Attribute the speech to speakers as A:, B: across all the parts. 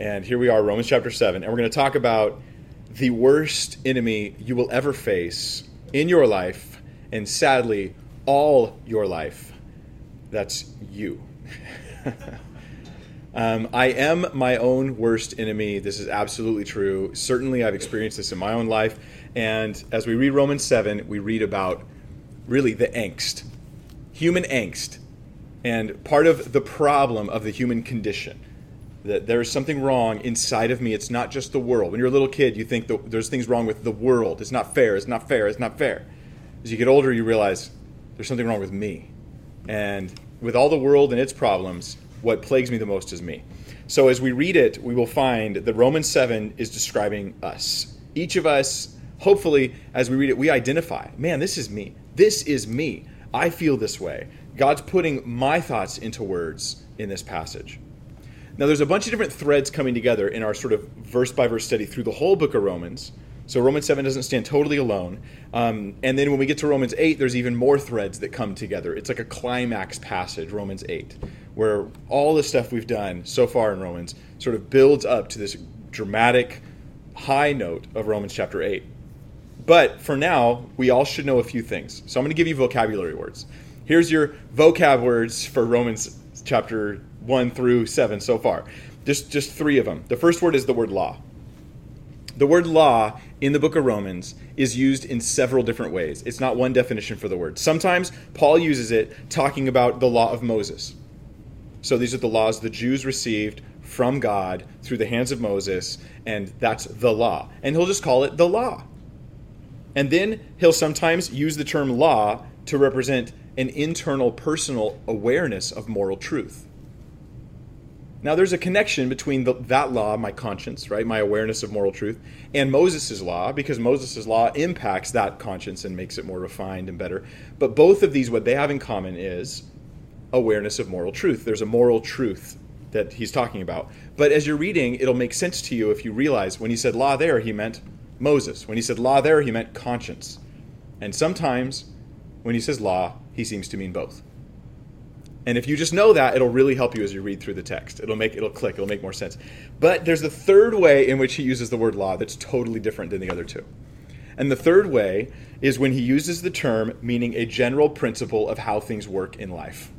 A: And here we are, Romans chapter 7. And we're going to talk about the worst enemy you will ever face in your life, and sadly, all your life. That's you. um, I am my own worst enemy. This is absolutely true. Certainly, I've experienced this in my own life. And as we read Romans 7, we read about really the angst, human angst, and part of the problem of the human condition that there's something wrong inside of me. It's not just the world. When you're a little kid, you think there's things wrong with the world. It's not fair. It's not fair. It's not fair. As you get older, you realize there's something wrong with me. And with all the world and its problems, what plagues me the most is me. So as we read it, we will find that Romans 7 is describing us. Each of us, hopefully, as we read it, we identify man, this is me. This is me. I feel this way. God's putting my thoughts into words in this passage. Now, there's a bunch of different threads coming together in our sort of verse by verse study through the whole book of Romans. So Romans 7 doesn't stand totally alone. Um, and then when we get to Romans 8, there's even more threads that come together. It's like a climax passage, Romans 8, where all the stuff we've done so far in Romans sort of builds up to this dramatic high note of Romans chapter 8. But for now, we all should know a few things. So I'm going to give you vocabulary words. Here's your vocab words for Romans chapter 1 through 7 so far. Just, just three of them. The first word is the word law. The word law in the book of Romans is used in several different ways. It's not one definition for the word. Sometimes Paul uses it talking about the law of Moses. So these are the laws the Jews received from God through the hands of Moses, and that's the law. And he'll just call it the law. And then he'll sometimes use the term law to represent an internal personal awareness of moral truth. Now, there's a connection between the, that law, my conscience, right, my awareness of moral truth, and Moses' law, because Moses' law impacts that conscience and makes it more refined and better. But both of these, what they have in common is awareness of moral truth. There's a moral truth that he's talking about. But as you're reading, it'll make sense to you if you realize when he said law there, he meant Moses. When he said law there, he meant conscience. And sometimes when he says law, he seems to mean both. And if you just know that, it'll really help you as you read through the text. It'll make it'll click, it'll make more sense. But there's a third way in which he uses the word law that's totally different than the other two. And the third way is when he uses the term meaning a general principle of how things work in life.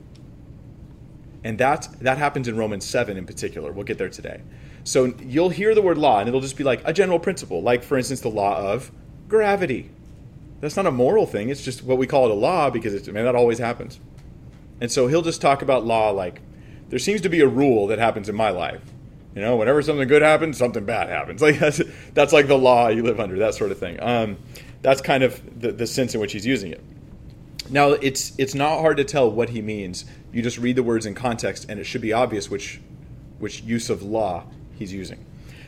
A: And that that happens in Romans 7 in particular. We'll get there today. So you'll hear the word law and it'll just be like a general principle, like for instance the law of gravity. That's not a moral thing, it's just what we call it a law because it's, I mean that always happens. And so he'll just talk about law like there seems to be a rule that happens in my life. You know, whenever something good happens, something bad happens. Like that's that's like the law you live under, that sort of thing. Um, that's kind of the, the sense in which he's using it. Now, it's it's not hard to tell what he means. You just read the words in context, and it should be obvious which which use of law he's using.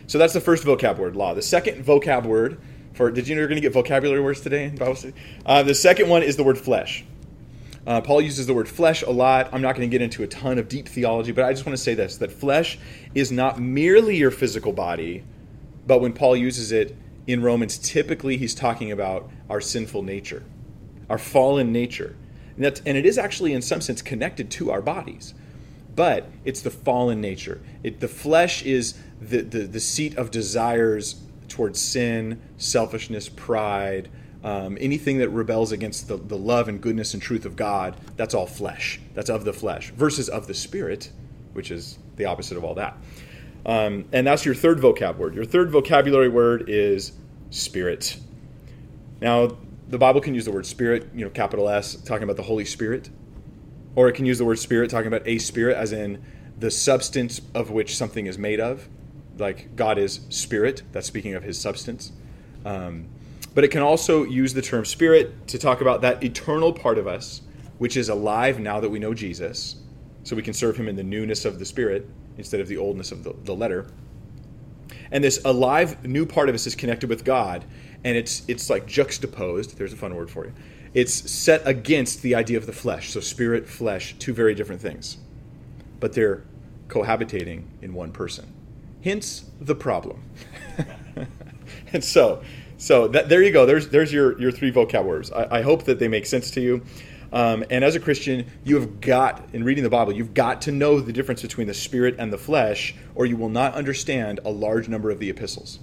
A: So that's the first vocab word, law. The second vocab word for did you know you're going to get vocabulary words today in Bible study? Uh, the second one is the word flesh. Uh, Paul uses the word flesh a lot. I'm not going to get into a ton of deep theology, but I just want to say this that flesh is not merely your physical body, but when Paul uses it in Romans, typically he's talking about our sinful nature, our fallen nature. And, that's, and it is actually, in some sense, connected to our bodies. But it's the fallen nature. It, the flesh is the, the, the seat of desires towards sin, selfishness, pride, um, anything that rebels against the, the love and goodness and truth of God, that's all flesh. That's of the flesh. Versus of the spirit, which is the opposite of all that. Um, and that's your third vocab word. Your third vocabulary word is spirit. Now, the Bible can use the word spirit, you know, capital S, talking about the Holy Spirit. Or it can use the word spirit, talking about a spirit, as in the substance of which something is made of. Like God is spirit, that's speaking of his substance. Um, but it can also use the term spirit to talk about that eternal part of us, which is alive now that we know Jesus. So we can serve him in the newness of the spirit instead of the oldness of the, the letter. And this alive new part of us is connected with God, and it's it's like juxtaposed. There's a fun word for you. It's set against the idea of the flesh. So spirit, flesh, two very different things. But they're cohabitating in one person. Hence the problem. and so so that, there you go. There's there's your your three vocab words. I, I, hope that they make sense to you. Um, and as a Christian, you have got, in reading the Bible, you've got to know the difference between the spirit and the flesh, or you will not understand a large number of the epistles.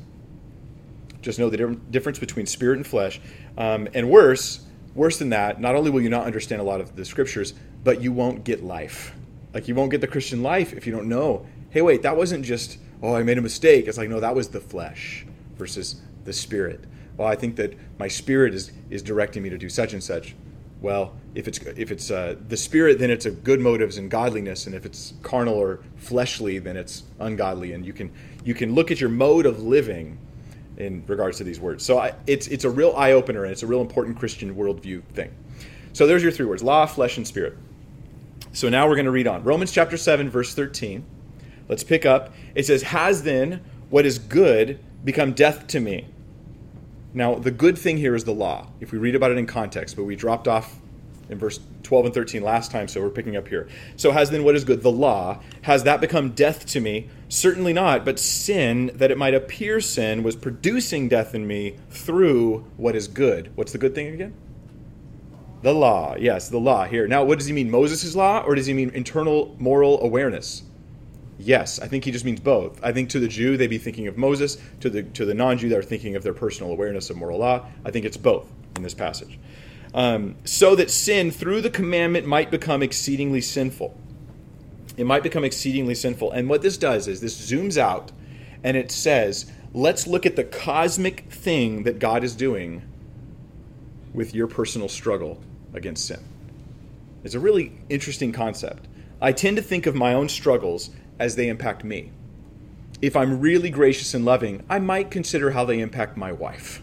A: Just know the difference between spirit and flesh. Um, and worse, worse than that, not only will you not understand a lot of the scriptures, but you won't get life. Like you won't get the Christian life if you don't know, hey, wait, that wasn't just, oh, I made a mistake. It's like, no, that was the flesh versus the spirit. Well, I think that my spirit is, is directing me to do such and such well, if it's if it's uh, the spirit, then it's a good motives and godliness, and if it's carnal or fleshly, then it's ungodly. And you can you can look at your mode of living in regards to these words. So I, it's it's a real eye opener, and it's a real important Christian worldview thing. So there's your three words: law, flesh, and spirit. So now we're going to read on Romans chapter seven, verse thirteen. Let's pick up. It says, "Has then what is good become death to me?" Now, the good thing here is the law, if we read about it in context, but we dropped off in verse 12 and 13 last time, so we're picking up here. So, has then what is good? The law. Has that become death to me? Certainly not, but sin, that it might appear sin, was producing death in me through what is good. What's the good thing again? The law. Yes, the law here. Now, what does he mean? Moses' law, or does he mean internal moral awareness? Yes, I think he just means both. I think to the Jew they'd be thinking of Moses, to the to the non-Jew they're thinking of their personal awareness of moral law. I think it's both in this passage. Um, so that sin through the commandment might become exceedingly sinful. It might become exceedingly sinful. And what this does is this zooms out and it says, let's look at the cosmic thing that God is doing with your personal struggle against sin. It's a really interesting concept. I tend to think of my own struggles as they impact me. If I'm really gracious and loving, I might consider how they impact my wife.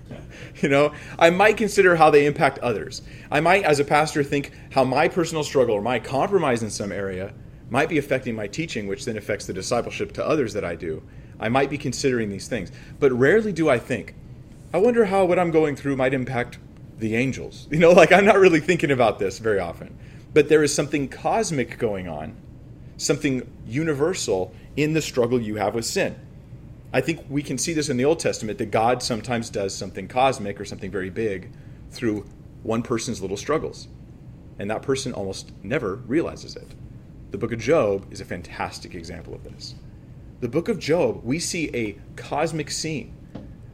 A: you know, I might consider how they impact others. I might, as a pastor, think how my personal struggle or my compromise in some area might be affecting my teaching, which then affects the discipleship to others that I do. I might be considering these things. But rarely do I think, I wonder how what I'm going through might impact the angels. You know, like I'm not really thinking about this very often. But there is something cosmic going on something universal in the struggle you have with sin. I think we can see this in the Old Testament that God sometimes does something cosmic or something very big through one person's little struggles. And that person almost never realizes it. The book of Job is a fantastic example of this. The book of Job, we see a cosmic scene.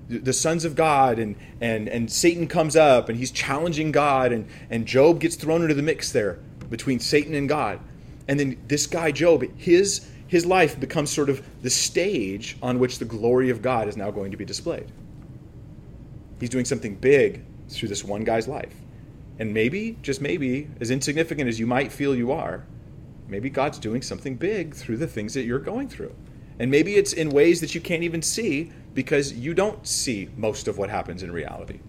A: The sons of God and, and, and Satan comes up and he's challenging God, and, and Job gets thrown into the mix there between Satan and God. And then this guy, Job, his, his life becomes sort of the stage on which the glory of God is now going to be displayed. He's doing something big through this one guy's life. And maybe, just maybe, as insignificant as you might feel you are, maybe God's doing something big through the things that you're going through. And maybe it's in ways that you can't even see because you don't see most of what happens in reality.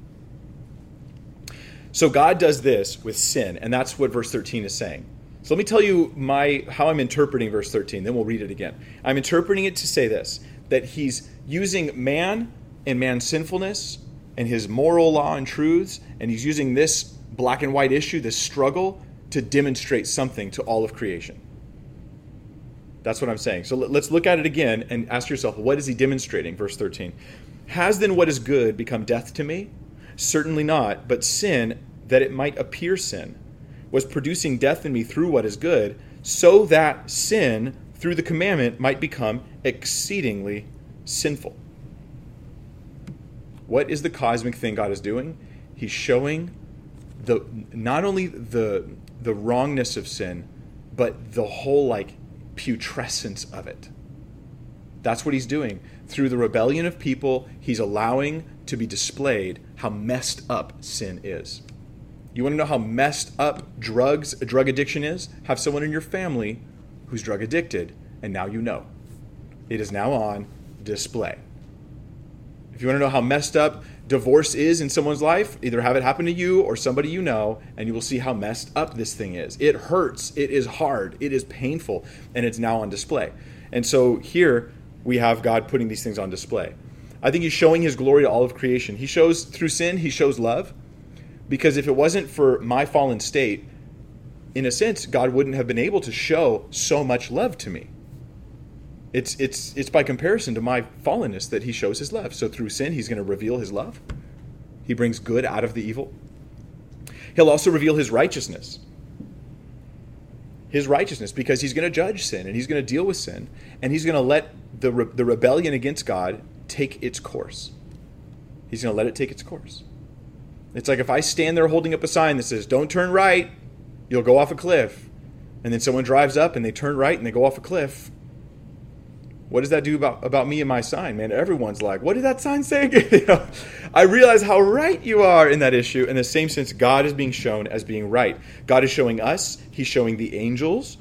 A: So God does this with sin, and that's what verse 13 is saying. So let me tell you my how I'm interpreting verse 13, then we'll read it again. I'm interpreting it to say this that he's using man and man's sinfulness and his moral law and truths, and he's using this black and white issue, this struggle, to demonstrate something to all of creation. That's what I'm saying. So let's look at it again and ask yourself, what is he demonstrating? Verse 13. Has then what is good become death to me? Certainly not, but sin, that it might appear sin was producing death in me through what is good, so that sin through the commandment might become exceedingly sinful. What is the cosmic thing God is doing? He's showing the not only the the wrongness of sin, but the whole like putrescence of it. That's what he's doing. Through the rebellion of people, he's allowing to be displayed how messed up sin is. You want to know how messed up drugs, drug addiction is? Have someone in your family who's drug addicted, and now you know. It is now on display. If you want to know how messed up divorce is in someone's life, either have it happen to you or somebody you know, and you will see how messed up this thing is. It hurts, it is hard, it is painful, and it's now on display. And so here we have God putting these things on display. I think he's showing his glory to all of creation. He shows through sin, he shows love. Because if it wasn't for my fallen state, in a sense, God wouldn't have been able to show so much love to me. It's, it's, it's by comparison to my fallenness that he shows his love. So through sin, he's going to reveal his love. He brings good out of the evil. He'll also reveal his righteousness. His righteousness, because he's going to judge sin and he's going to deal with sin and he's going to let the, re- the rebellion against God take its course. He's going to let it take its course. It's like if I stand there holding up a sign that says, Don't turn right, you'll go off a cliff. And then someone drives up and they turn right and they go off a cliff. What does that do about, about me and my sign, man? Everyone's like, what did that sign say you know, I realize how right you are in that issue. In the same sense, God is being shown as being right. God is showing us, He's showing the angels,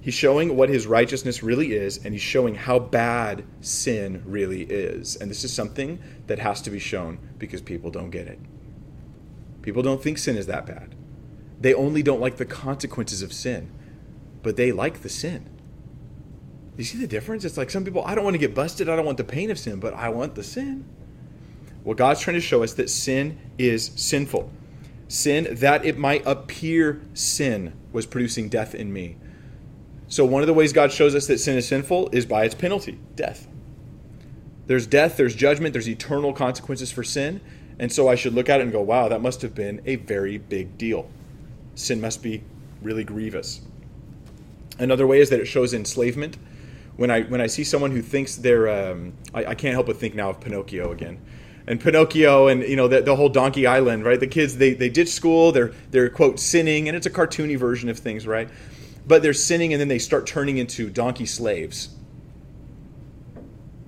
A: He's showing what His righteousness really is, and He's showing how bad sin really is. And this is something that has to be shown because people don't get it. People don't think sin is that bad. They only don't like the consequences of sin, but they like the sin. You see the difference? It's like some people, I don't want to get busted. I don't want the pain of sin, but I want the sin. Well, God's trying to show us that sin is sinful. Sin, that it might appear sin, was producing death in me. So, one of the ways God shows us that sin is sinful is by its penalty death. There's death, there's judgment, there's eternal consequences for sin. And so I should look at it and go, wow, that must have been a very big deal. Sin must be really grievous. Another way is that it shows enslavement when I when I see someone who thinks they're um, I, I, can't help but think now of Pinocchio again. And Pinocchio and you know the, the whole Donkey Island, right? The kids they, they ditch school, they're they're quote sinning, and it's a cartoony version of things, right? But they're sinning and then they start turning into donkey slaves.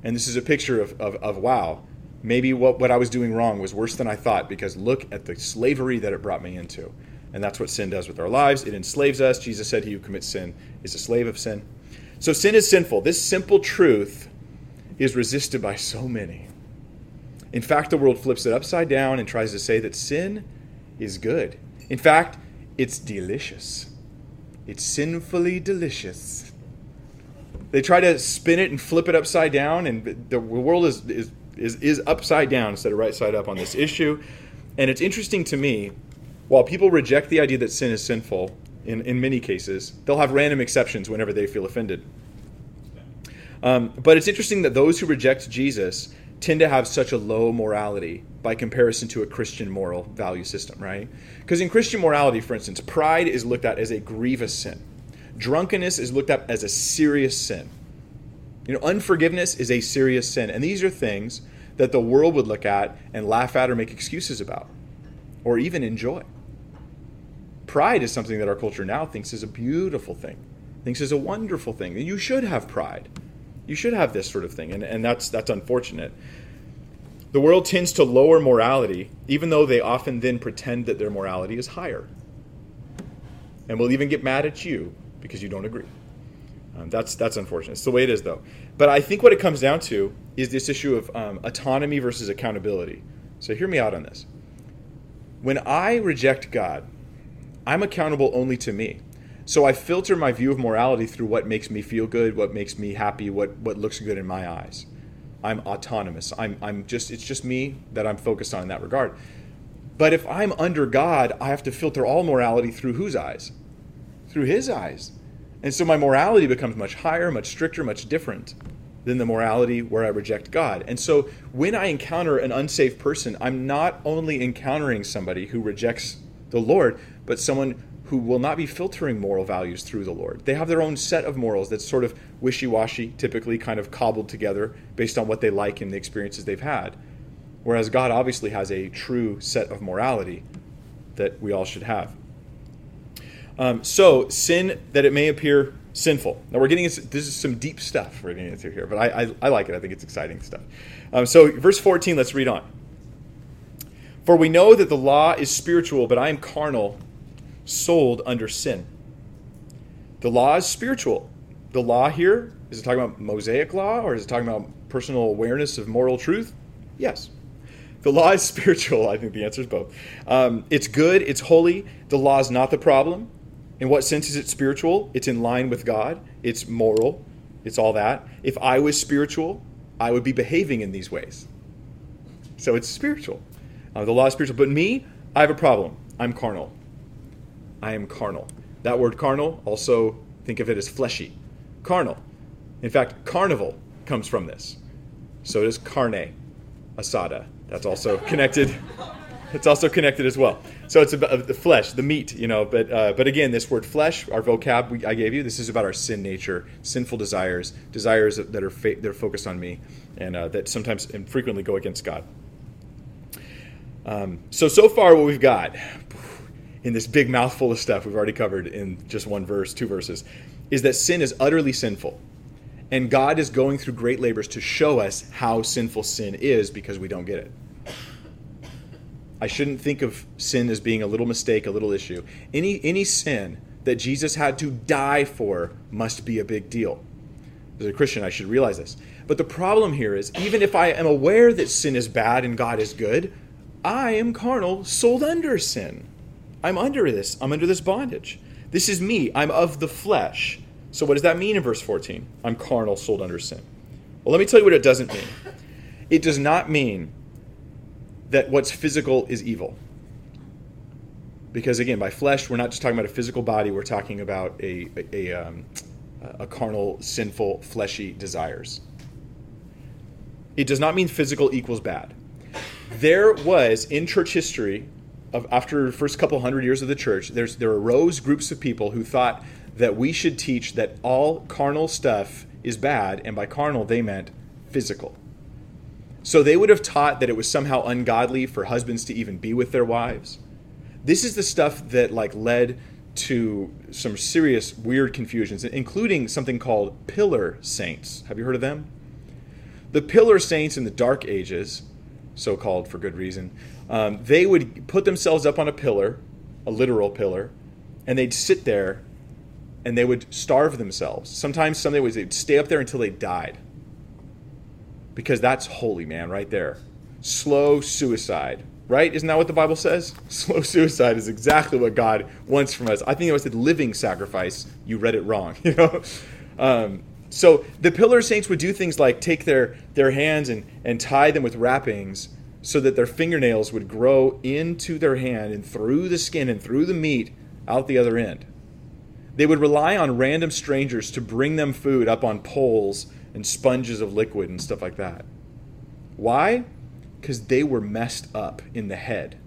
A: And this is a picture of, of, of wow, maybe what, what I was doing wrong was worse than I thought because look at the slavery that it brought me into. And that's what sin does with our lives. It enslaves us. Jesus said, He who commits sin is a slave of sin. So sin is sinful. This simple truth is resisted by so many. In fact, the world flips it upside down and tries to say that sin is good. In fact, it's delicious. It's sinfully delicious. They try to spin it and flip it upside down, and the world is, is, is, is upside down instead of right side up on this issue. And it's interesting to me, while people reject the idea that sin is sinful, in, in many cases. They'll have random exceptions whenever they feel offended. Um, but it's interesting that those who reject Jesus tend to have such a low morality by comparison to a Christian moral value system, right? Because in Christian morality, for instance, pride is looked at as a grievous sin, drunkenness is looked at as a serious sin. You know, unforgiveness is a serious sin. And these are things that the world would look at and laugh at or make excuses about or even enjoy. Pride is something that our culture now thinks is a beautiful thing, thinks is a wonderful thing. You should have pride. You should have this sort of thing, and, and that's that's unfortunate. The world tends to lower morality, even though they often then pretend that their morality is higher. And will even get mad at you because you don't agree. Um, that's that's unfortunate. It's the way it is, though. But I think what it comes down to is this issue of um, autonomy versus accountability. So hear me out on this. When I reject God, I'm accountable only to me. So I filter my view of morality through what makes me feel good, what makes me happy, what, what looks good in my eyes. I'm autonomous. I'm, I'm just it's just me that I'm focused on in that regard. But if I'm under God, I have to filter all morality through whose eyes? Through his eyes. And so my morality becomes much higher, much stricter, much different than the morality where I reject God. And so when I encounter an unsafe person, I'm not only encountering somebody who rejects the Lord, but someone who will not be filtering moral values through the Lord. They have their own set of morals that's sort of wishy washy, typically kind of cobbled together based on what they like and the experiences they've had. Whereas God obviously has a true set of morality that we all should have. Um, so, sin that it may appear sinful. Now, we're getting into this is some deep stuff we're getting into here, but I, I, I like it. I think it's exciting stuff. Um, so, verse 14, let's read on. For we know that the law is spiritual, but I am carnal, sold under sin. The law is spiritual. The law here, is it talking about Mosaic law or is it talking about personal awareness of moral truth? Yes. The law is spiritual. I think the answer is both. Um, it's good, it's holy. The law is not the problem. In what sense is it spiritual? It's in line with God, it's moral, it's all that. If I was spiritual, I would be behaving in these ways. So it's spiritual. Uh, the law is spiritual. But me, I have a problem. I'm carnal. I am carnal. That word carnal, also think of it as fleshy. Carnal. In fact, carnival comes from this. So does carne asada. That's also connected. it's also connected as well. So it's about the flesh, the meat, you know. But uh, but again, this word flesh, our vocab we, I gave you, this is about our sin nature, sinful desires, desires that are fa- that are focused on me, and uh, that sometimes and frequently go against God. Um, so so far, what we've got in this big mouthful of stuff we've already covered in just one verse, two verses, is that sin is utterly sinful. And God is going through great labors to show us how sinful sin is because we don't get it. I shouldn't think of sin as being a little mistake, a little issue. Any any sin that Jesus had to die for must be a big deal. As a Christian, I should realize this. But the problem here is even if I am aware that sin is bad and God is good, I am carnal, sold under sin. I'm under this. I'm under this bondage. This is me. I'm of the flesh. So what does that mean in verse 14? I'm carnal, sold under sin. Well, let me tell you what it doesn't mean. It does not mean that what's physical is evil. Because again, by flesh, we're not just talking about a physical body, we're talking about a, a, a, um, a carnal, sinful, fleshy desires. It does not mean physical equals bad. There was in church history, of after the first couple hundred years of the church, there's, there arose groups of people who thought that we should teach that all carnal stuff is bad, and by carnal they meant physical. So they would have taught that it was somehow ungodly for husbands to even be with their wives. This is the stuff that like led to some serious weird confusions, including something called pillar saints. Have you heard of them? The pillar saints in the Dark Ages, so called for good reason, um, they would put themselves up on a pillar, a literal pillar, and they'd sit there and they would starve themselves. Sometimes some they would they'd stay up there until they died because that's holy, man, right there. Slow suicide, right? Isn't that what the Bible says? Slow suicide is exactly what God wants from us. I think it was the living sacrifice. You read it wrong, you know. Um, so the pillar saints would do things like take their their hands and and tie them with wrappings so that their fingernails would grow into their hand and through the skin and through the meat out the other end. They would rely on random strangers to bring them food up on poles and sponges of liquid and stuff like that. Why? Because they were messed up in the head.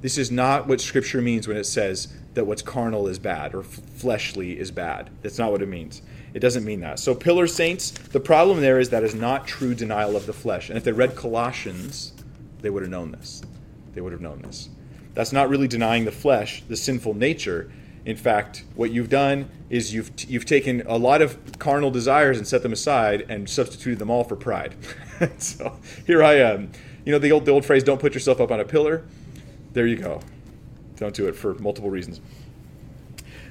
A: This is not what Scripture means when it says that what's carnal is bad or fleshly is bad. That's not what it means. It doesn't mean that. So, pillar saints, the problem there is that is not true denial of the flesh. And if they read Colossians, they would have known this. They would have known this. That's not really denying the flesh, the sinful nature. In fact, what you've done is you've you've taken a lot of carnal desires and set them aside and substituted them all for pride. so here I am. You know the old the old phrase, "Don't put yourself up on a pillar." There you go. Don't do it for multiple reasons.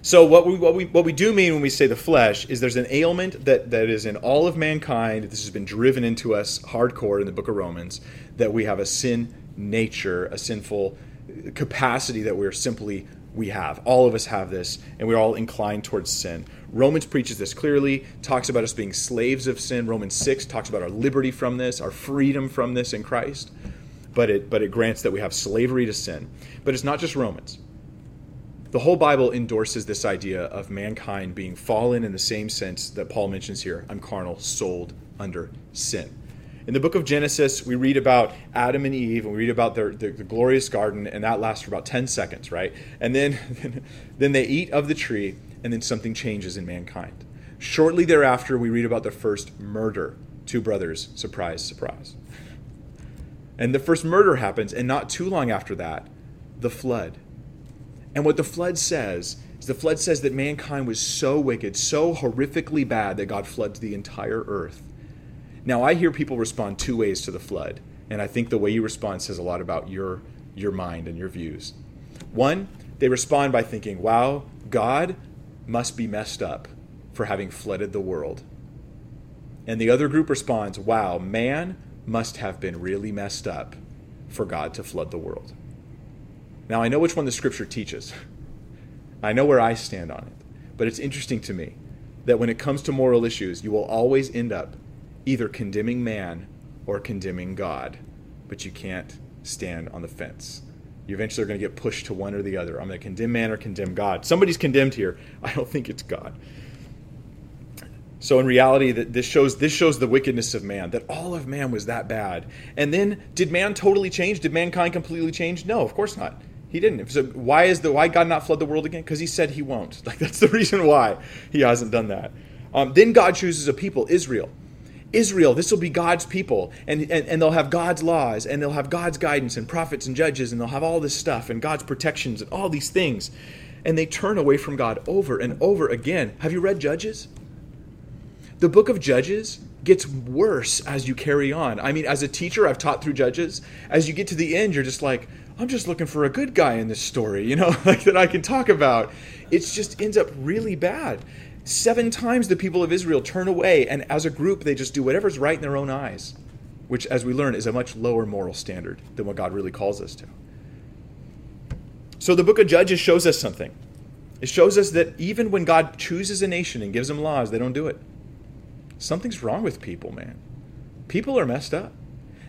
A: So what we what we what we do mean when we say the flesh is there's an ailment that that is in all of mankind. This has been driven into us hardcore in the book of Romans that we have a sin nature, a sinful capacity that we're simply we have. All of us have this, and we're all inclined towards sin. Romans preaches this clearly, talks about us being slaves of sin. Romans 6 talks about our liberty from this, our freedom from this in Christ. But it, but it grants that we have slavery to sin. But it's not just Romans. The whole Bible endorses this idea of mankind being fallen in the same sense that Paul mentions here I'm carnal, sold under sin. In the book of Genesis, we read about Adam and Eve, and we read about their, the, the glorious garden, and that lasts for about 10 seconds, right? And then, then they eat of the tree, and then something changes in mankind. Shortly thereafter, we read about the first murder. Two brothers, surprise, surprise. And the first murder happens, and not too long after that, the flood. And what the flood says is the flood says that mankind was so wicked, so horrifically bad, that God floods the entire earth now, I hear people respond two ways to the flood, and I think the way you respond says a lot about your your mind and your views. One, they respond by thinking, "Wow, God must be messed up for having flooded the world." And the other group responds, "Wow, man must have been really messed up for God to flood the world." Now, I know which one the scripture teaches. I know where I stand on it. But it's interesting to me that when it comes to moral issues, you will always end up either condemning man or condemning God, but you can't stand on the fence. You eventually are going to get pushed to one or the other. I'm going to condemn man or condemn God. Somebody's condemned here. I don't think it's God. So in reality, that this shows this shows the wickedness of man. That all of man was that bad. And then, did man totally change? Did mankind completely change? No, of course not. He didn't. So why is the why God not flood the world again? Because He said He won't. Like that's the reason why He hasn't done that. Um, then God chooses a people, Israel. Israel, this will be God's people, and, and, and they'll have God's laws, and they'll have God's guidance, and prophets and judges, and they'll have all this stuff, and God's protections, and all these things. And they turn away from God over and over again. Have you read Judges? The book of Judges gets worse as you carry on. I mean, as a teacher, I've taught through Judges. As you get to the end, you're just like, I'm just looking for a good guy in this story, you know, like that I can talk about. It just ends up really bad. Seven times the people of Israel turn away, and as a group, they just do whatever's right in their own eyes, which, as we learn, is a much lower moral standard than what God really calls us to. So the book of Judges shows us something. It shows us that even when God chooses a nation and gives them laws, they don't do it. Something's wrong with people, man. People are messed up.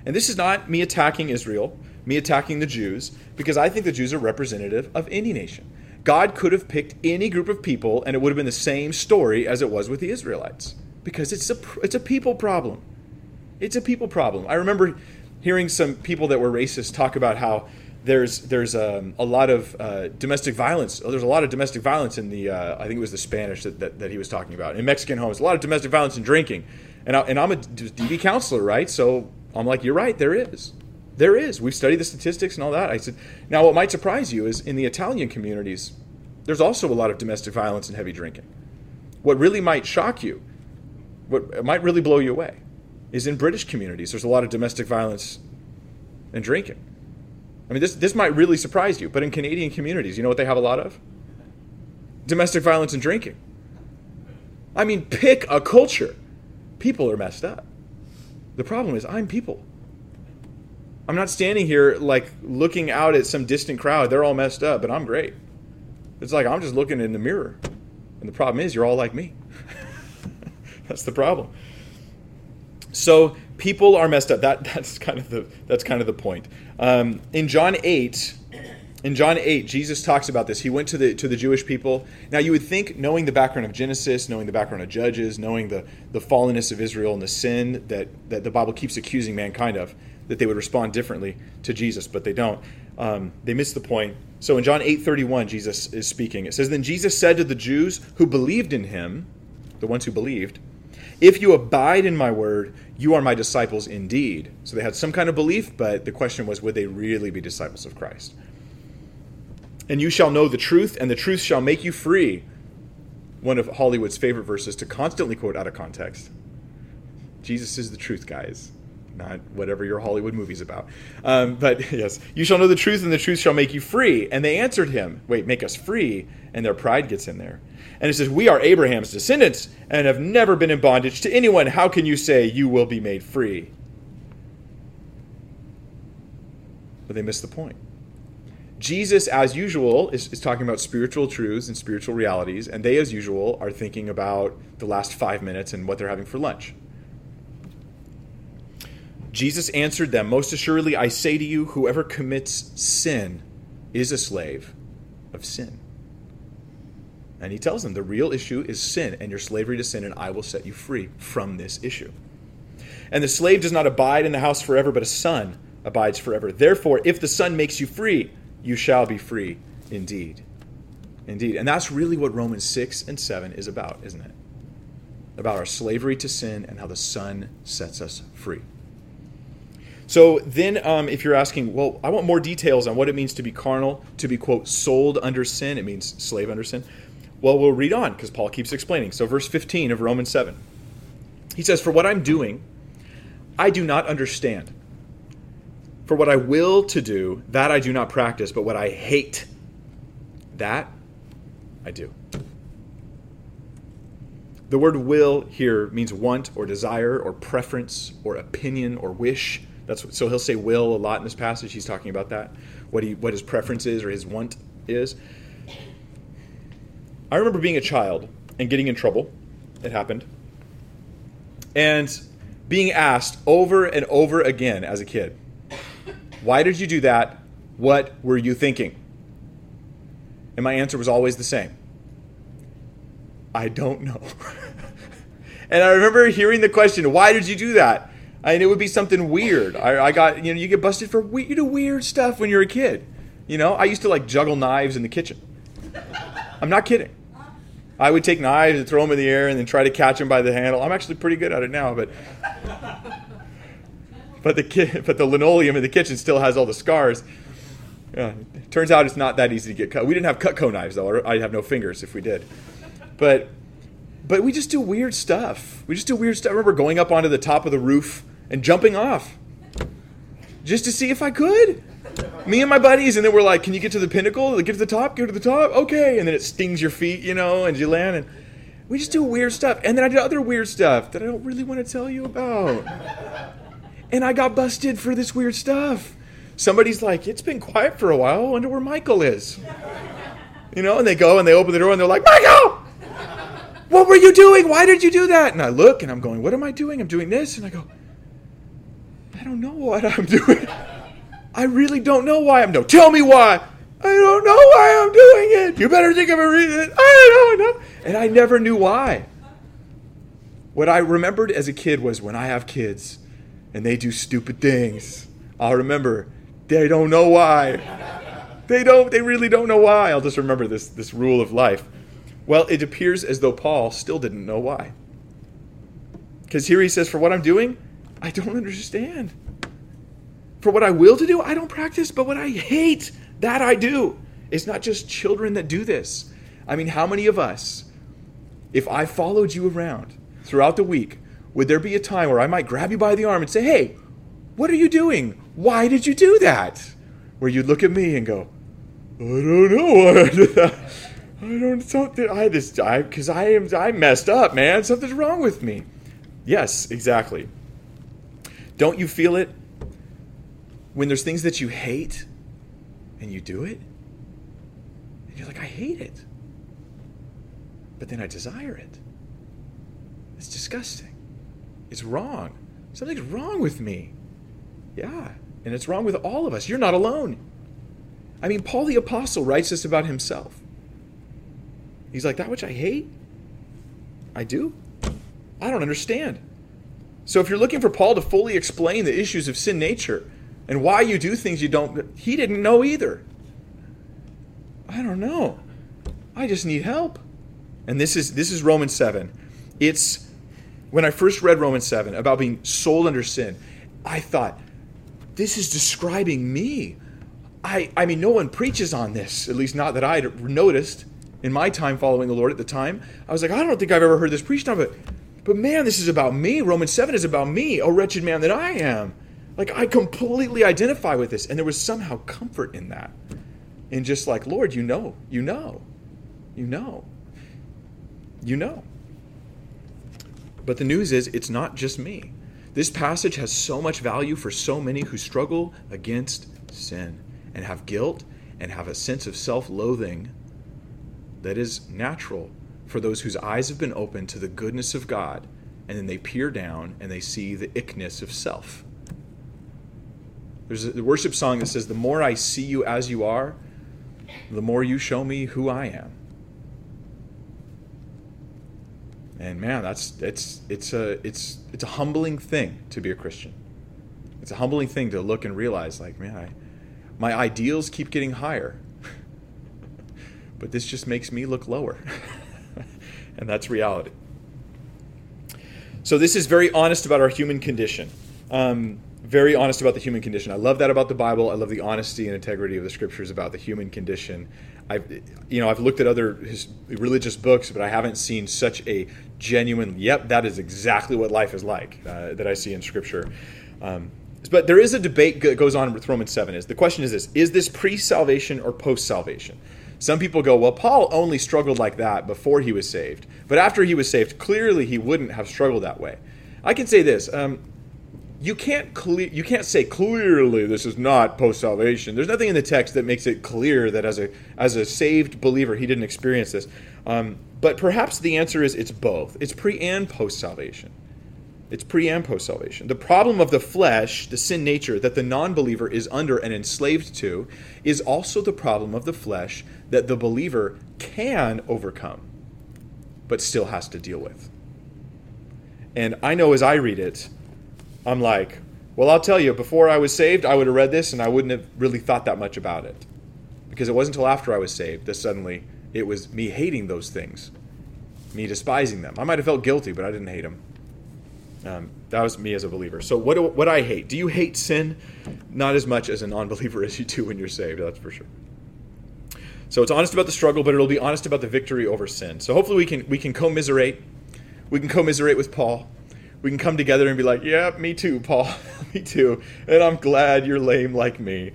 A: And this is not me attacking Israel, me attacking the Jews, because I think the Jews are representative of any nation. God could have picked any group of people and it would have been the same story as it was with the Israelites because it's a it's a people problem. It's a people problem. I remember hearing some people that were racist talk about how there's there's um, a lot of uh, domestic violence. There's a lot of domestic violence in the uh, I think it was the Spanish that, that, that, he was talking about in Mexican homes. A lot of domestic violence and drinking, and I, and I'm a DV counselor, right? So I'm like, you're right, there is. There is. We've studied the statistics and all that. I said, now what might surprise you is in the Italian communities, there's also a lot of domestic violence and heavy drinking. What really might shock you, what might really blow you away, is in British communities, there's a lot of domestic violence and drinking. I mean, this, this might really surprise you, but in Canadian communities, you know what they have a lot of? Domestic violence and drinking. I mean, pick a culture. People are messed up. The problem is, I'm people. I'm not standing here like looking out at some distant crowd. They're all messed up, but I'm great. It's like I'm just looking in the mirror. And the problem is, you're all like me. that's the problem. So people are messed up. That that's kind of the that's kind of the point. Um, in John eight, in John 8, Jesus talks about this. He went to the to the Jewish people. Now you would think knowing the background of Genesis, knowing the background of Judges, knowing the, the fallenness of Israel and the sin that, that the Bible keeps accusing mankind of, that they would respond differently to Jesus, but they don't. Um, they miss the point. So in John 8:31, Jesus is speaking. It says, "Then Jesus said to the Jews who believed in him, the ones who believed, if you abide in my word, you are my disciples indeed." So they had some kind of belief, but the question was, would they really be disciples of Christ? And you shall know the truth, and the truth shall make you free. One of Hollywood's favorite verses to constantly quote out of context. Jesus is the truth, guys not whatever your Hollywood movie's about. Um, but yes, you shall know the truth, and the truth shall make you free. And they answered him, Wait, make us free. And their pride gets in there. And it says, We are Abraham's descendants and have never been in bondage to anyone. How can you say you will be made free? But they miss the point. Jesus, as usual, is, is talking about spiritual truths and spiritual realities, and they, as usual, are thinking about the last five minutes and what they're having for lunch. Jesus answered them, Most assuredly, I say to you, whoever commits sin is a slave of sin. And he tells them the real issue is sin and your slavery to sin, and I will set you free from this issue. And the slave does not abide in the house forever, but a son abides forever. Therefore, if the son makes you free, you shall be free indeed. Indeed. And that's really what Romans 6 and 7 is about, isn't it? About our slavery to sin and how the son sets us free. So then, um, if you're asking, well, I want more details on what it means to be carnal, to be, quote, sold under sin, it means slave under sin. Well, we'll read on because Paul keeps explaining. So, verse 15 of Romans 7. He says, For what I'm doing, I do not understand. For what I will to do, that I do not practice, but what I hate, that I do. The word will here means want or desire or preference or opinion or wish. That's so he'll say will a lot in this passage. He's talking about that, what he what his preference is or his want is. I remember being a child and getting in trouble. It happened. And being asked over and over again as a kid, why did you do that? What were you thinking? And my answer was always the same I don't know. and I remember hearing the question, "Why did you do that?" And it would be something weird. I, I got you know you get busted for we- you do weird stuff when you're a kid. You know, I used to like juggle knives in the kitchen. I'm not kidding. I would take knives and throw them in the air and then try to catch them by the handle. I'm actually pretty good at it now, but but the ki- but the linoleum in the kitchen still has all the scars. Yeah, turns out it's not that easy to get cut. We didn't have Cutco knives though. I'd have no fingers if we did. But but we just do weird stuff. We just do weird stuff. I remember going up onto the top of the roof and jumping off just to see if I could. Me and my buddies, and then we're like, "Can you get to the pinnacle? Get to the top. Get to the top. Okay." And then it stings your feet, you know, and you land. And we just do weird stuff. And then I did other weird stuff that I don't really want to tell you about. And I got busted for this weird stuff. Somebody's like, "It's been quiet for a while. I wonder where Michael is." You know, and they go and they open the door and they're like, "Michael, what were you doing? Why did you do that?" And I look and I'm going, "What am I doing? I'm doing this." And I go, "I don't know what I'm doing." I really don't know why I'm. No, tell me why. I don't know why I'm doing it. You better think of a reason. I don't know. And I never knew why. What I remembered as a kid was when I have kids and they do stupid things, I'll remember they don't know why. They don't. They really don't know why. I'll just remember this this rule of life. Well, it appears as though Paul still didn't know why. Because here he says, "For what I'm doing, I don't understand." For what I will to do, I don't practice, but what I hate, that I do. It's not just children that do this. I mean, how many of us, if I followed you around throughout the week, would there be a time where I might grab you by the arm and say, hey, what are you doing? Why did you do that? Where you'd look at me and go, I don't know why I did that. I don't something I just I because I am I messed up, man. Something's wrong with me. Yes, exactly. Don't you feel it when there's things that you hate and you do it, and you're like, I hate it. But then I desire it. It's disgusting. It's wrong. Something's wrong with me. Yeah. And it's wrong with all of us. You're not alone. I mean, Paul the Apostle writes this about himself. He's like, That which I hate, I do? I don't understand. So if you're looking for Paul to fully explain the issues of sin nature, and why you do things you don't he didn't know either. I don't know. I just need help. And this is this is romans 7 it's when i first read romans 7 about being sold under sin i thought this is describing me. I i mean no one preaches on this at least not that i noticed in my time following the lord at the time. I was like i don't think i've ever heard this preached on but but man this is about me romans 7 is about me a wretched man that i am like, I completely identify with this. And there was somehow comfort in that. And just like, Lord, you know, you know, you know, you know. But the news is, it's not just me. This passage has so much value for so many who struggle against sin and have guilt and have a sense of self loathing that is natural for those whose eyes have been opened to the goodness of God and then they peer down and they see the ickness of self. There's a worship song that says, The more I see you as you are, the more you show me who I am. And man, that's it's it's a it's it's a humbling thing to be a Christian. It's a humbling thing to look and realize, like, man, I, my ideals keep getting higher, but this just makes me look lower, and that's reality. So this is very honest about our human condition. Um, very honest about the human condition. I love that about the Bible. I love the honesty and integrity of the scriptures about the human condition. I've, you know, I've looked at other religious books, but I haven't seen such a genuine. Yep, that is exactly what life is like uh, that I see in Scripture. Um, but there is a debate that goes on with Romans seven. Is the question is this: Is this pre-salvation or post-salvation? Some people go, well, Paul only struggled like that before he was saved, but after he was saved, clearly he wouldn't have struggled that way. I can say this: um, you can't clear you can't say clearly this is not post salvation. There's nothing in the text that makes it clear that as a as a saved believer he didn't experience this. Um, but perhaps the answer is it's both. It's pre and post salvation. It's pre and post salvation. The problem of the flesh, the sin nature that the non believer is under and enslaved to, is also the problem of the flesh that the believer can overcome, but still has to deal with. And I know as I read it, I'm like, well, I'll tell you, before I was saved, I would have read this and I wouldn't have really thought that much about it. Because it wasn't until after I was saved that suddenly it was me hating those things, me despising them. I might have felt guilty, but I didn't hate them. Um, that was me as a believer. So, what do, what I hate? Do you hate sin? Not as much as a non believer as you do when you're saved, that's for sure. So it's honest about the struggle, but it'll be honest about the victory over sin. So hopefully we can we can commiserate. We can commiserate with Paul. We can come together and be like, "Yeah, me too, Paul. me too." And I'm glad you're lame like me.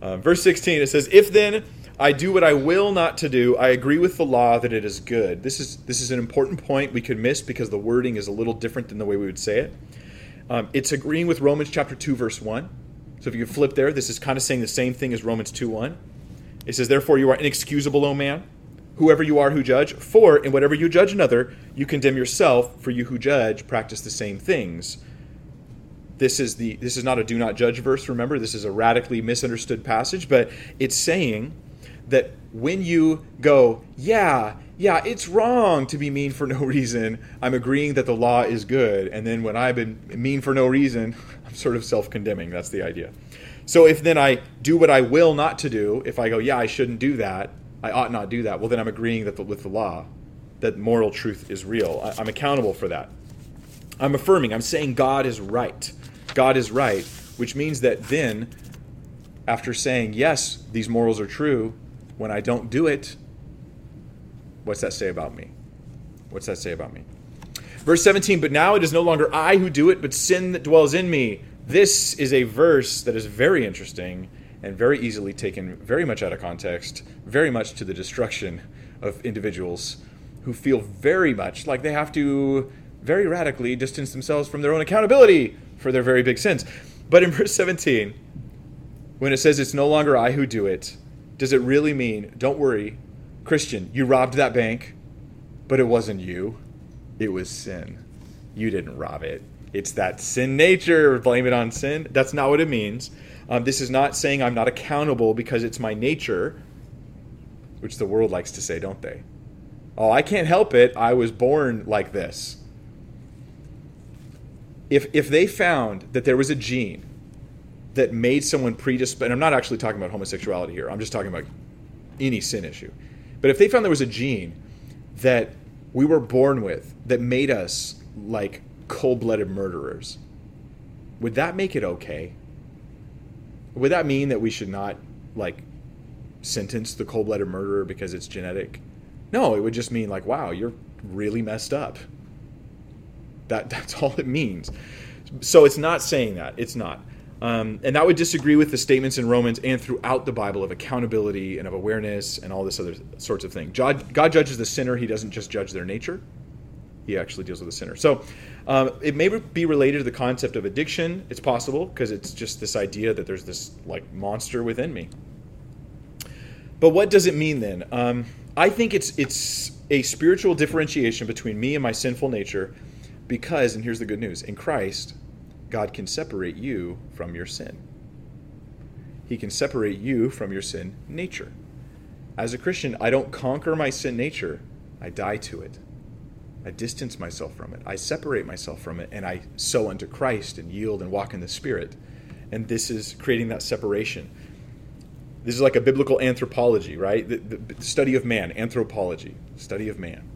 A: Uh, verse 16 it says, "If then I do what I will not to do, I agree with the law that it is good." This is this is an important point we could miss because the wording is a little different than the way we would say it. Um, it's agreeing with Romans chapter 2 verse 1. So if you flip there, this is kind of saying the same thing as Romans 2 1. It says, Therefore you are inexcusable, O man, whoever you are who judge. For in whatever you judge another, you condemn yourself, for you who judge practice the same things. This is the this is not a do not judge verse, remember? This is a radically misunderstood passage, but it's saying that when you go, yeah, yeah, it's wrong to be mean for no reason, I'm agreeing that the law is good. And then when I've been mean for no reason, I'm sort of self condemning. That's the idea. So if then I do what I will not to do, if I go, yeah, I shouldn't do that, I ought not do that, well, then I'm agreeing that the, with the law that moral truth is real. I, I'm accountable for that. I'm affirming, I'm saying God is right. God is right, which means that then, after saying, yes, these morals are true, when I don't do it, what's that say about me? What's that say about me? Verse 17, but now it is no longer I who do it, but sin that dwells in me. This is a verse that is very interesting and very easily taken very much out of context, very much to the destruction of individuals who feel very much like they have to very radically distance themselves from their own accountability for their very big sins. But in verse 17, when it says it's no longer I who do it, does it really mean, don't worry, Christian, you robbed that bank, but it wasn't you, it was sin. You didn't rob it. It's that sin nature. Blame it on sin. That's not what it means. Um, this is not saying I'm not accountable because it's my nature, which the world likes to say, don't they? Oh, I can't help it. I was born like this. If, if they found that there was a gene that made someone predisposed, and I'm not actually talking about homosexuality here, I'm just talking about any sin issue. But if they found there was a gene that we were born with that made us like cold blooded murderers, would that make it okay? Would that mean that we should not like sentence the cold blooded murderer because it's genetic? No, it would just mean like, wow, you're really messed up. That that's all it means. So it's not saying that. It's not. Um, and that would disagree with the statements in Romans and throughout the Bible of accountability and of awareness and all this other sorts of thing. God, God judges the sinner. He doesn't just judge their nature. He actually deals with the sinner. So um, it may be related to the concept of addiction. It's possible because it's just this idea that there's this like monster within me. But what does it mean then? Um, I think it's it's a spiritual differentiation between me and my sinful nature, because and here's the good news: in Christ, God can separate you from your sin. He can separate you from your sin nature. As a Christian, I don't conquer my sin nature; I die to it. I distance myself from it. I separate myself from it and I sow unto Christ and yield and walk in the Spirit. And this is creating that separation. This is like a biblical anthropology, right? The, the, study of man, anthropology, study of man.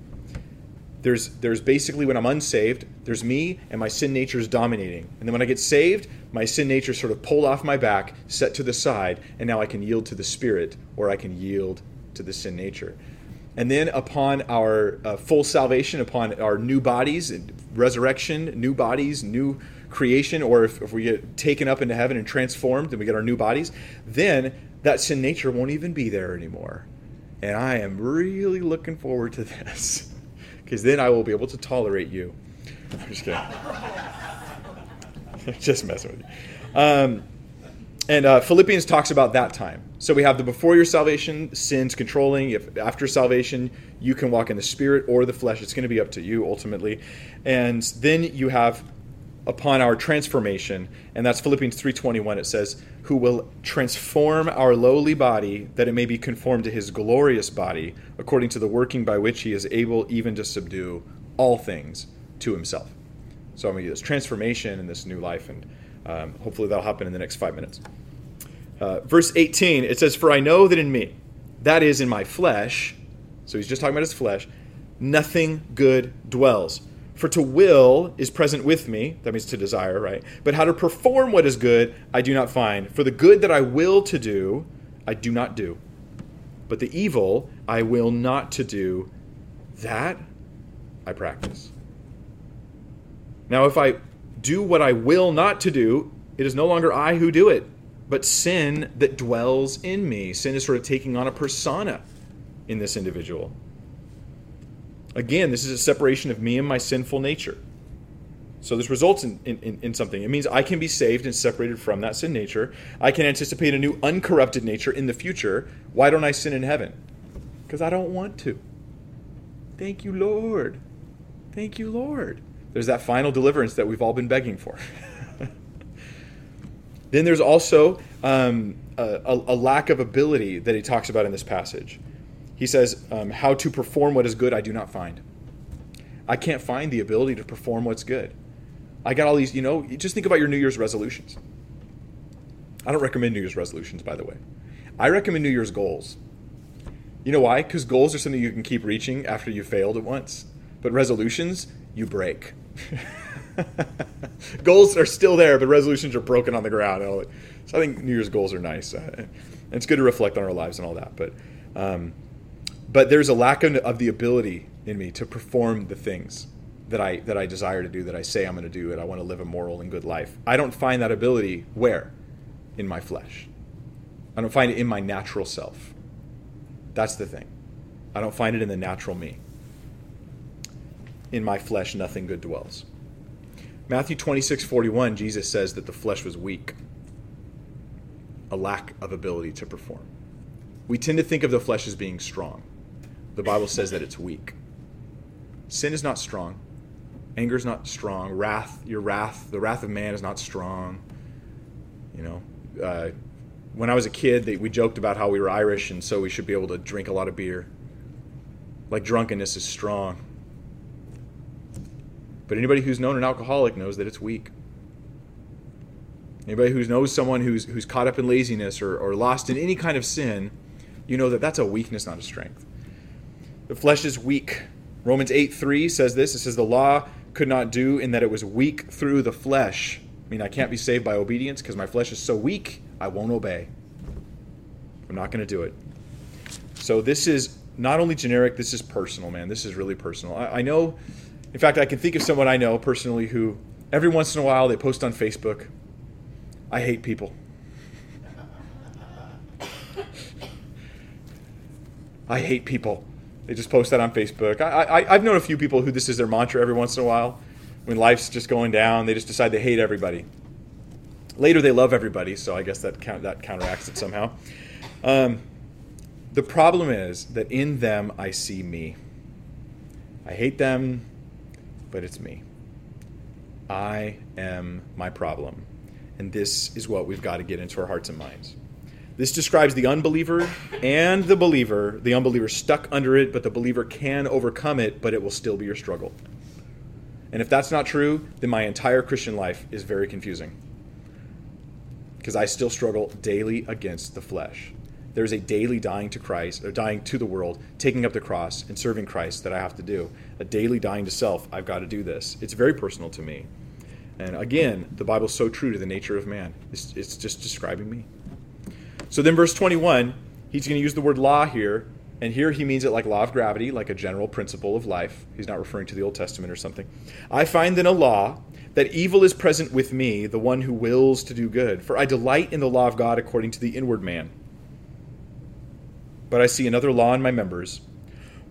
A: There's, there's basically when I'm unsaved, there's me and my sin nature is dominating. And then when I get saved, my sin nature is sort of pulled off my back, set to the side, and now I can yield to the Spirit or I can yield to the sin nature. And then upon our uh, full salvation, upon our new bodies, resurrection, new bodies, new creation, or if, if we get taken up into heaven and transformed and we get our new bodies, then that sin nature won't even be there anymore. And I am really looking forward to this because then I will be able to tolerate you. I'm just kidding. just messing with you. Um, and uh, Philippians talks about that time. So we have the before your salvation, sins controlling. If after salvation, you can walk in the spirit or the flesh. It's going to be up to you ultimately. And then you have upon our transformation, and that's Philippians 3:21. It says, "Who will transform our lowly body that it may be conformed to his glorious body, according to the working by which he is able even to subdue all things to himself." So I'm going to do this transformation and this new life, and um, hopefully that'll happen in the next five minutes. Uh, verse 18, it says, For I know that in me, that is in my flesh, so he's just talking about his flesh, nothing good dwells. For to will is present with me, that means to desire, right? But how to perform what is good, I do not find. For the good that I will to do, I do not do. But the evil I will not to do, that I practice. Now, if I do what I will not to do, it is no longer I who do it, but sin that dwells in me. Sin is sort of taking on a persona in this individual. Again, this is a separation of me and my sinful nature. So this results in, in, in, something. It means I can be saved and separated from that sin nature. I can anticipate a new uncorrupted nature in the future. Why don't I sin in heaven? Because I don't want to. Thank you, Lord. Thank you, Lord. There's that final deliverance that we've all been begging for. then there's also um, a, a, lack of ability that he talks about in this passage. He says, um, How to perform what is good, I do not find. I can't find the ability to perform what's good. I got all these, you know, just think about your New Year's resolutions. I don't recommend New Year's resolutions, by the way. I recommend New Year's goals. You know why? Because goals are something you can keep reaching after you failed at once. But resolutions, you break. goals are still there, but resolutions are broken on the ground. So I think New Year's goals are nice. Uh, it's good to reflect on our lives and all that. But um, but there's a lack of, of the ability in me to perform the things that I that I desire to do, that I say I'm going to do, and I want to live a moral and good life. I don't find that ability where? In my flesh. I don't find it in my natural self. That's the thing. I don't find it in the natural me. In my flesh, nothing good dwells. Matthew 26, 41, Jesus says that the flesh was weak, a lack of ability to perform. We tend to think of the flesh as being strong the Bible says that it's weak. Sin is not strong. Anger is not strong. Wrath, your wrath, the wrath of man is not strong. You know, uh, when I was a kid, they, we joked about how we were Irish and so we should be able to drink a lot of beer. Like drunkenness is strong. But anybody who's known an alcoholic knows that it's weak. Anybody who knows someone who's, who's caught up in laziness or, or lost in any kind of sin, you know that that's a weakness, not a strength. The flesh is weak. Romans 8 3 says this it says, The law could not do in that it was weak through the flesh. I mean, I can't be saved by obedience because my flesh is so weak, I won't obey. I'm not going to do it. So this is not only generic, this is personal, man. This is really personal. I, I, know, in fact, I can think of someone I know personally who every once in a while they post on Facebook, I hate people. I hate people. They just post that on Facebook. I, I, I've known a few people who this is their mantra every once in a while. When life's just going down, they just decide they hate everybody. Later, they love everybody, so I guess that count, that counteracts it somehow. Um, the problem is that in them I see me. I hate them, but it's me. I am my problem. And this is what we've got to get into our hearts and minds. This describes the unbeliever and the believer. The unbeliever stuck under it, but the believer can overcome it, but it will still be your struggle. And if that's not true, then my entire Christian life is very confusing. Because I still struggle daily against the flesh. There's a daily dying to Christ, or dying to the world, taking up the cross and serving Christ that I have to do. A daily dying to self. I've got to do this. It's very personal to me. And again, the Bible's so true to the nature of man. It's, it's just describing me. So then, verse 21, he's going to use the word law here. And here he means it like law of gravity, like a general principle of life. He's not referring to the Old Testament or something. I find then a law that evil is present with me, the one who wills to do good. For I delight in the law of God according to the inward man. But I see another law in my members,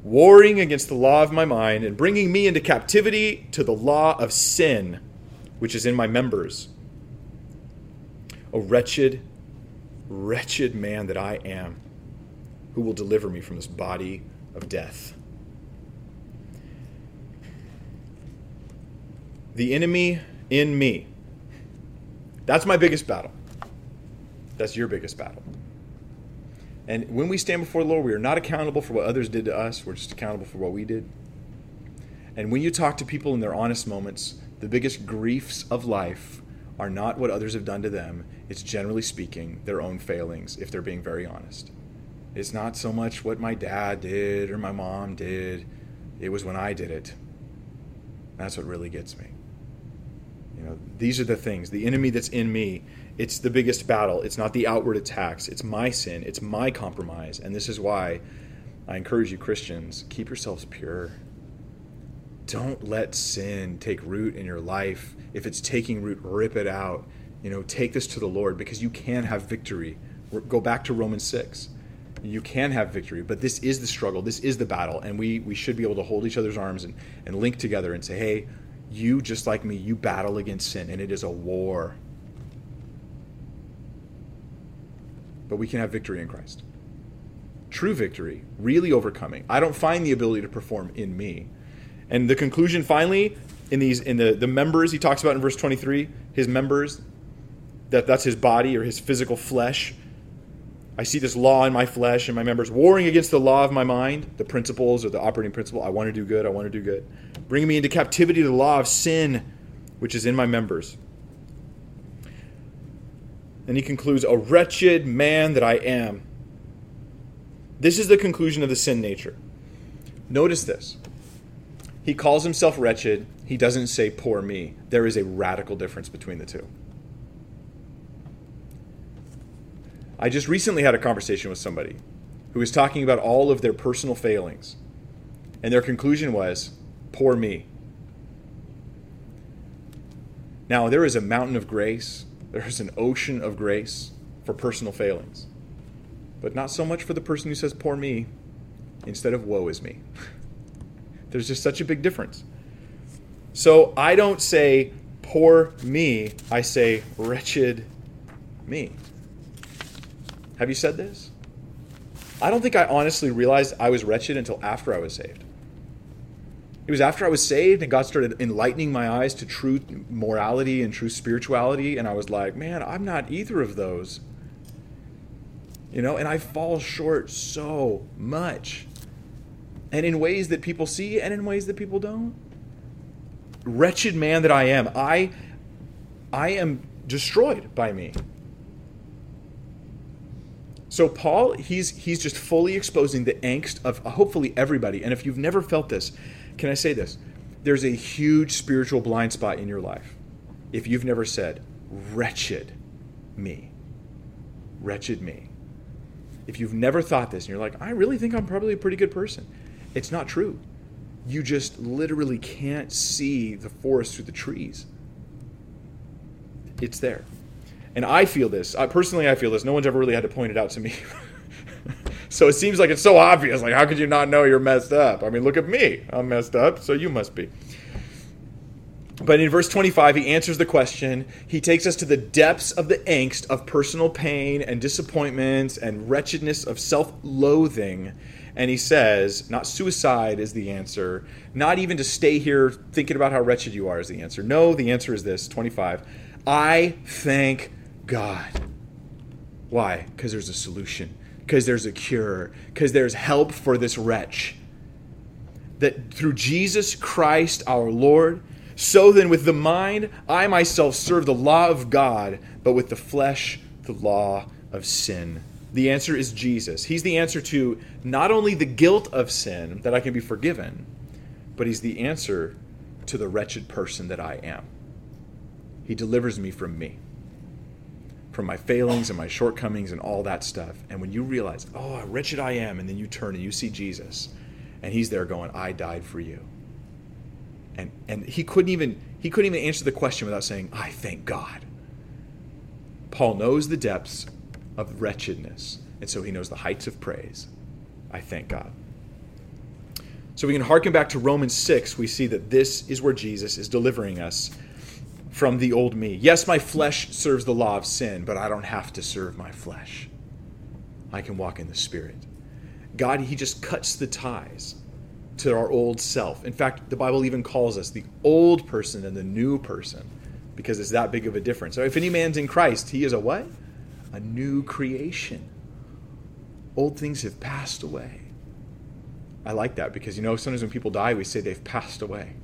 A: warring against the law of my mind and bringing me into captivity to the law of sin, which is in my members. O wretched Wretched man that I am, who will deliver me from this body of death? The enemy in me. That's my biggest battle. That's your biggest battle. And when we stand before the Lord, we are not accountable for what others did to us. We're just accountable for what we did. And when you talk to people in their honest moments, the biggest griefs of life are not what others have done to them. It's generally speaking their own failings, if they're being very honest. It's not so much what my dad did or my mom did, it was when I did it. That's what really gets me. You know, these are the things. The enemy that's in me, it's the biggest battle. It's not the outward attacks. It's my sin. It's my compromise. And this is why I encourage you, Christians, keep yourselves pure. Don't let sin take root in your life. If it's taking root, rip it out. You know, take this to the Lord because you can have victory. Go back to Romans 6. You can have victory, but this is the struggle. This is the battle. And we, we should be able to hold each other's arms and, and link together and say, hey, you, just like me, you battle against sin, and it is a war. But we can have victory in Christ. True victory, really overcoming. I don't find the ability to perform in me. And the conclusion finally, in these in the, the members he talks about in verse 23, his members, that that's his body or his physical flesh. I see this law in my flesh and my members warring against the law of my mind, the principles or the operating principle. I want to do good, I want to do good. Bringing me into captivity to the law of sin, which is in my members. And he concludes, A wretched man that I am. This is the conclusion of the sin nature. Notice this. He calls himself wretched. He doesn't say, Poor me. There is a radical difference between the two. I just recently had a conversation with somebody who was talking about all of their personal failings. And their conclusion was, Poor me. Now, there is a mountain of grace, there is an ocean of grace for personal failings, but not so much for the person who says, Poor me, instead of, Woe is me. There's just such a big difference. So I don't say, Poor me, I say, Wretched me. Have you said this? I don't think I honestly realized I was wretched until after I was saved. It was after I was saved and God started enlightening my eyes to true morality and true spirituality, and I was like, man, I'm not either of those. You know, and I fall short so much. And in ways that people see and in ways that people don't. Wretched man that I am, I I am destroyed by me. So Paul, he's he's just fully exposing the angst of uh, hopefully everybody. And if you've never felt this, can I say this? There's a huge spiritual blind spot in your life. If you've never said, wretched me, wretched me. If you've never thought this and you're like, I really think I'm probably a pretty good person, it's not true. You just literally can't see the forest through the trees. It's there. And I feel this. I, personally, I feel this. No one's ever really had to point it out to me. So it seems like it's so obvious. Like, how could you not know you're messed up? I mean, look at me. I'm messed up, so you must be. But in verse 25, he answers the question. He takes us to the depths of the angst of personal pain and disappointments and wretchedness of self loathing. And he says, not suicide is the answer, not even to stay here thinking about how wretched you are is the answer. No, the answer is this 25. I thank God. Why? Because there's a solution because there's a cure, because there's help for this wretch. That through Jesus Christ our Lord, so then with the mind, I myself serve the law of God, but with the flesh, the law of sin. The answer is Jesus. He's the answer to not only the guilt of sin that I can be forgiven, but He's the answer to the wretched person that I am. He delivers me from me from my failings and my shortcomings and all that stuff. And when you realize, oh, how wretched I am, and then you turn and you see Jesus, and he's there going, I died for you. And and he couldn't even he couldn't even answer the question without saying, I thank God. Paul knows the depths of wretchedness, and so he knows the heights of praise. I thank God. So we can harken back to Romans 6, we see that this is where Jesus is delivering us from the old me. Yes, my flesh serves the law of sin, but I don't have to serve my flesh. I can walk in the Spirit. God, He just cuts the ties to our old self. In fact, the Bible even calls us the old person and the new person because it's that big of a difference. So if any man's in Christ, he is a what? A new creation. Old things have passed away. I like that because you know sometimes when people die, we say they've passed away.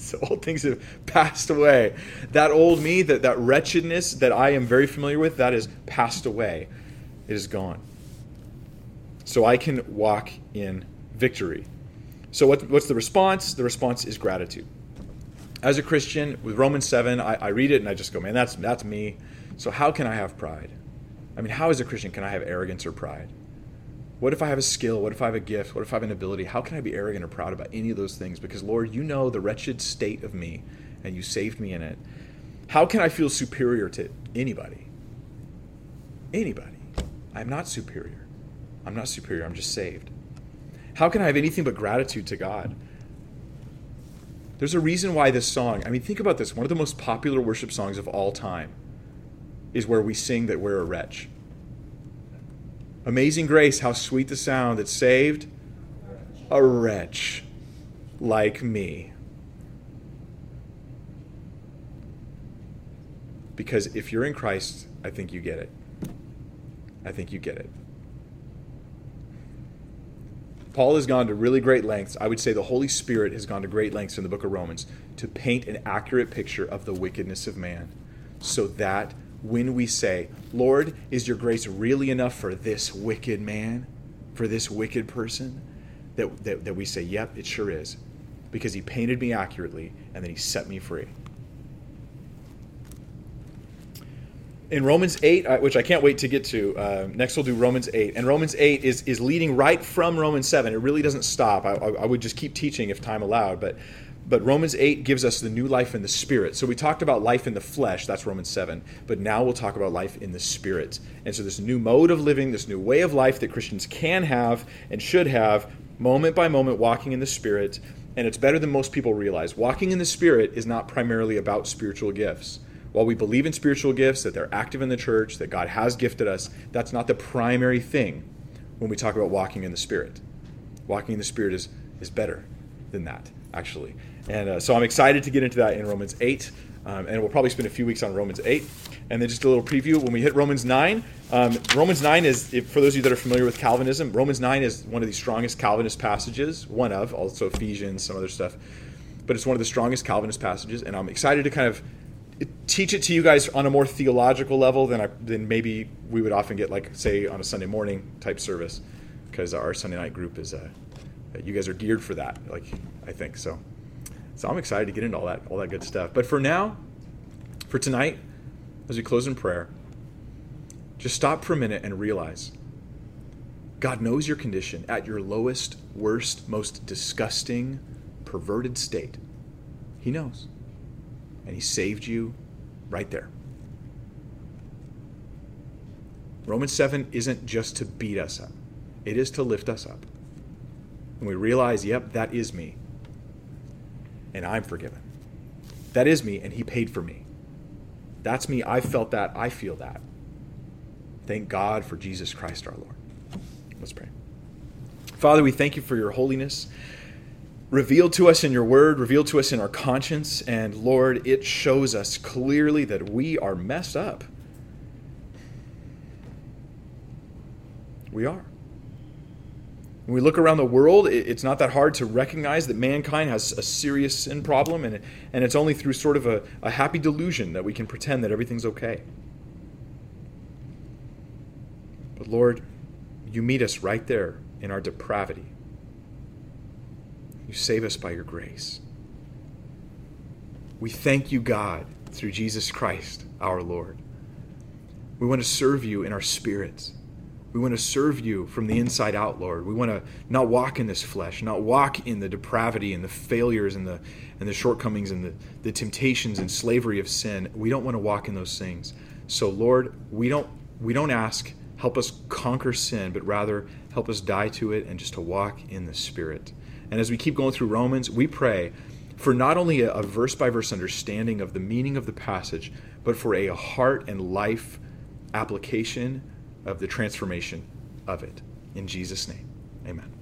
A: so old things have passed away. That old me, that, that wretchedness that I am very familiar with, that is passed away. It is gone. So I can walk in victory. So, what, what's the response? The response is gratitude. As a Christian, with Romans 7, I, I read it and I just go, man, that's, that's me. So, how can I have pride? I mean, how as a Christian can I have arrogance or pride? What if I have a skill? What if I have a gift? What if I have an ability? How can I be arrogant or proud about any of those things? Because, Lord, you know the wretched state of me and you saved me in it. How can I feel superior to anybody? Anybody. I'm not superior. I'm not superior. I'm just saved. How can I have anything but gratitude to God? There's a reason why this song, I mean, think about this. One of the most popular worship songs of all time is where we sing that we're a wretch. Amazing grace, how sweet the sound that saved a wretch like me. Because if you're in Christ, I think you get it. I think you get it. Paul has gone to really great lengths. I would say the Holy Spirit has gone to great lengths in the book of Romans to paint an accurate picture of the wickedness of man so that when we say, Lord, is your grace really enough for this wicked man, for this wicked person? That, that, that we say, yep, it sure is. Because he painted me accurately and then he set me free. in Romans 8, uh, which I can't wait to get to, uh, next we'll do Romans 8. And Romans 8 is, is leading right from Romans 7. It really doesn't stop. I, I, would just keep teaching if time allowed. But, but Romans 8 gives us the new life in the Spirit. So we talked about life in the flesh, that's Romans 7. But now we'll talk about life in the Spirit. And so this new mode of living, this new way of life that Christians can have and should have, moment by moment, walking in the Spirit. And it's better than most people realize. Walking in the Spirit is not primarily about spiritual gifts while we believe in spiritual gifts, that they're active in the church, that God has gifted us, that's not the primary thing when we talk about walking in the Spirit. Walking in the Spirit is, is better than that, actually. And uh, so I'm excited to get into that in Romans 8. Um, and we'll probably spend a few weeks on Romans 8. And then just a little preview when we hit Romans 9. Um, Romans 9 is, if, for those of you that are familiar with Calvinism, Romans 9 is one of the strongest Calvinist passages, one of, also Ephesians, some other stuff. But it's one of the strongest Calvinist passages. And I'm excited to kind of teach it to you guys on a more theological level than I, than maybe we would often get, like say on a Sunday morning type service, because our Sunday night group is, uh, you guys are geared for that. Like I think so. So I'm excited to get into all that all that good stuff. But for now, for tonight, as we close in prayer, just stop for a minute and realize God knows your condition at your lowest, worst, most disgusting, perverted state. He knows and He saved you right there. Romans 7 isn't just to beat us up, it is to lift us up. And we realize, yep, that is me. And I'm forgiven. That is me, and He paid for me. That's me. I felt that. I feel that. Thank God for Jesus Christ our Lord. Let's pray. Father, we thank you for your holiness revealed to us in your word, revealed to us in our conscience. And Lord, it shows us clearly that we are messed up. We are. When we look around the world, it's not that hard to recognize that mankind has a serious sin problem, and, and it's only through sort of a, a happy delusion that we can pretend that everything's okay. But Lord, you meet us right there in our depravity. You save us by your grace. We thank you, God, through Jesus Christ, our Lord. We want to serve you in our spirits. We want to serve you from the inside out, Lord. We want to not walk in this flesh, not walk in the depravity and the failures and the and the shortcomings and the, the temptations and slavery of sin. We don't want to walk in those things. So, Lord, we don't we don't ask, help us conquer sin, but rather help us die to it and just to walk in the Spirit. And as we keep going through Romans, we pray for not only a verse by verse understanding of the meaning of the passage, but for a heart and life application of the transformation of it. In Jesus' name, amen.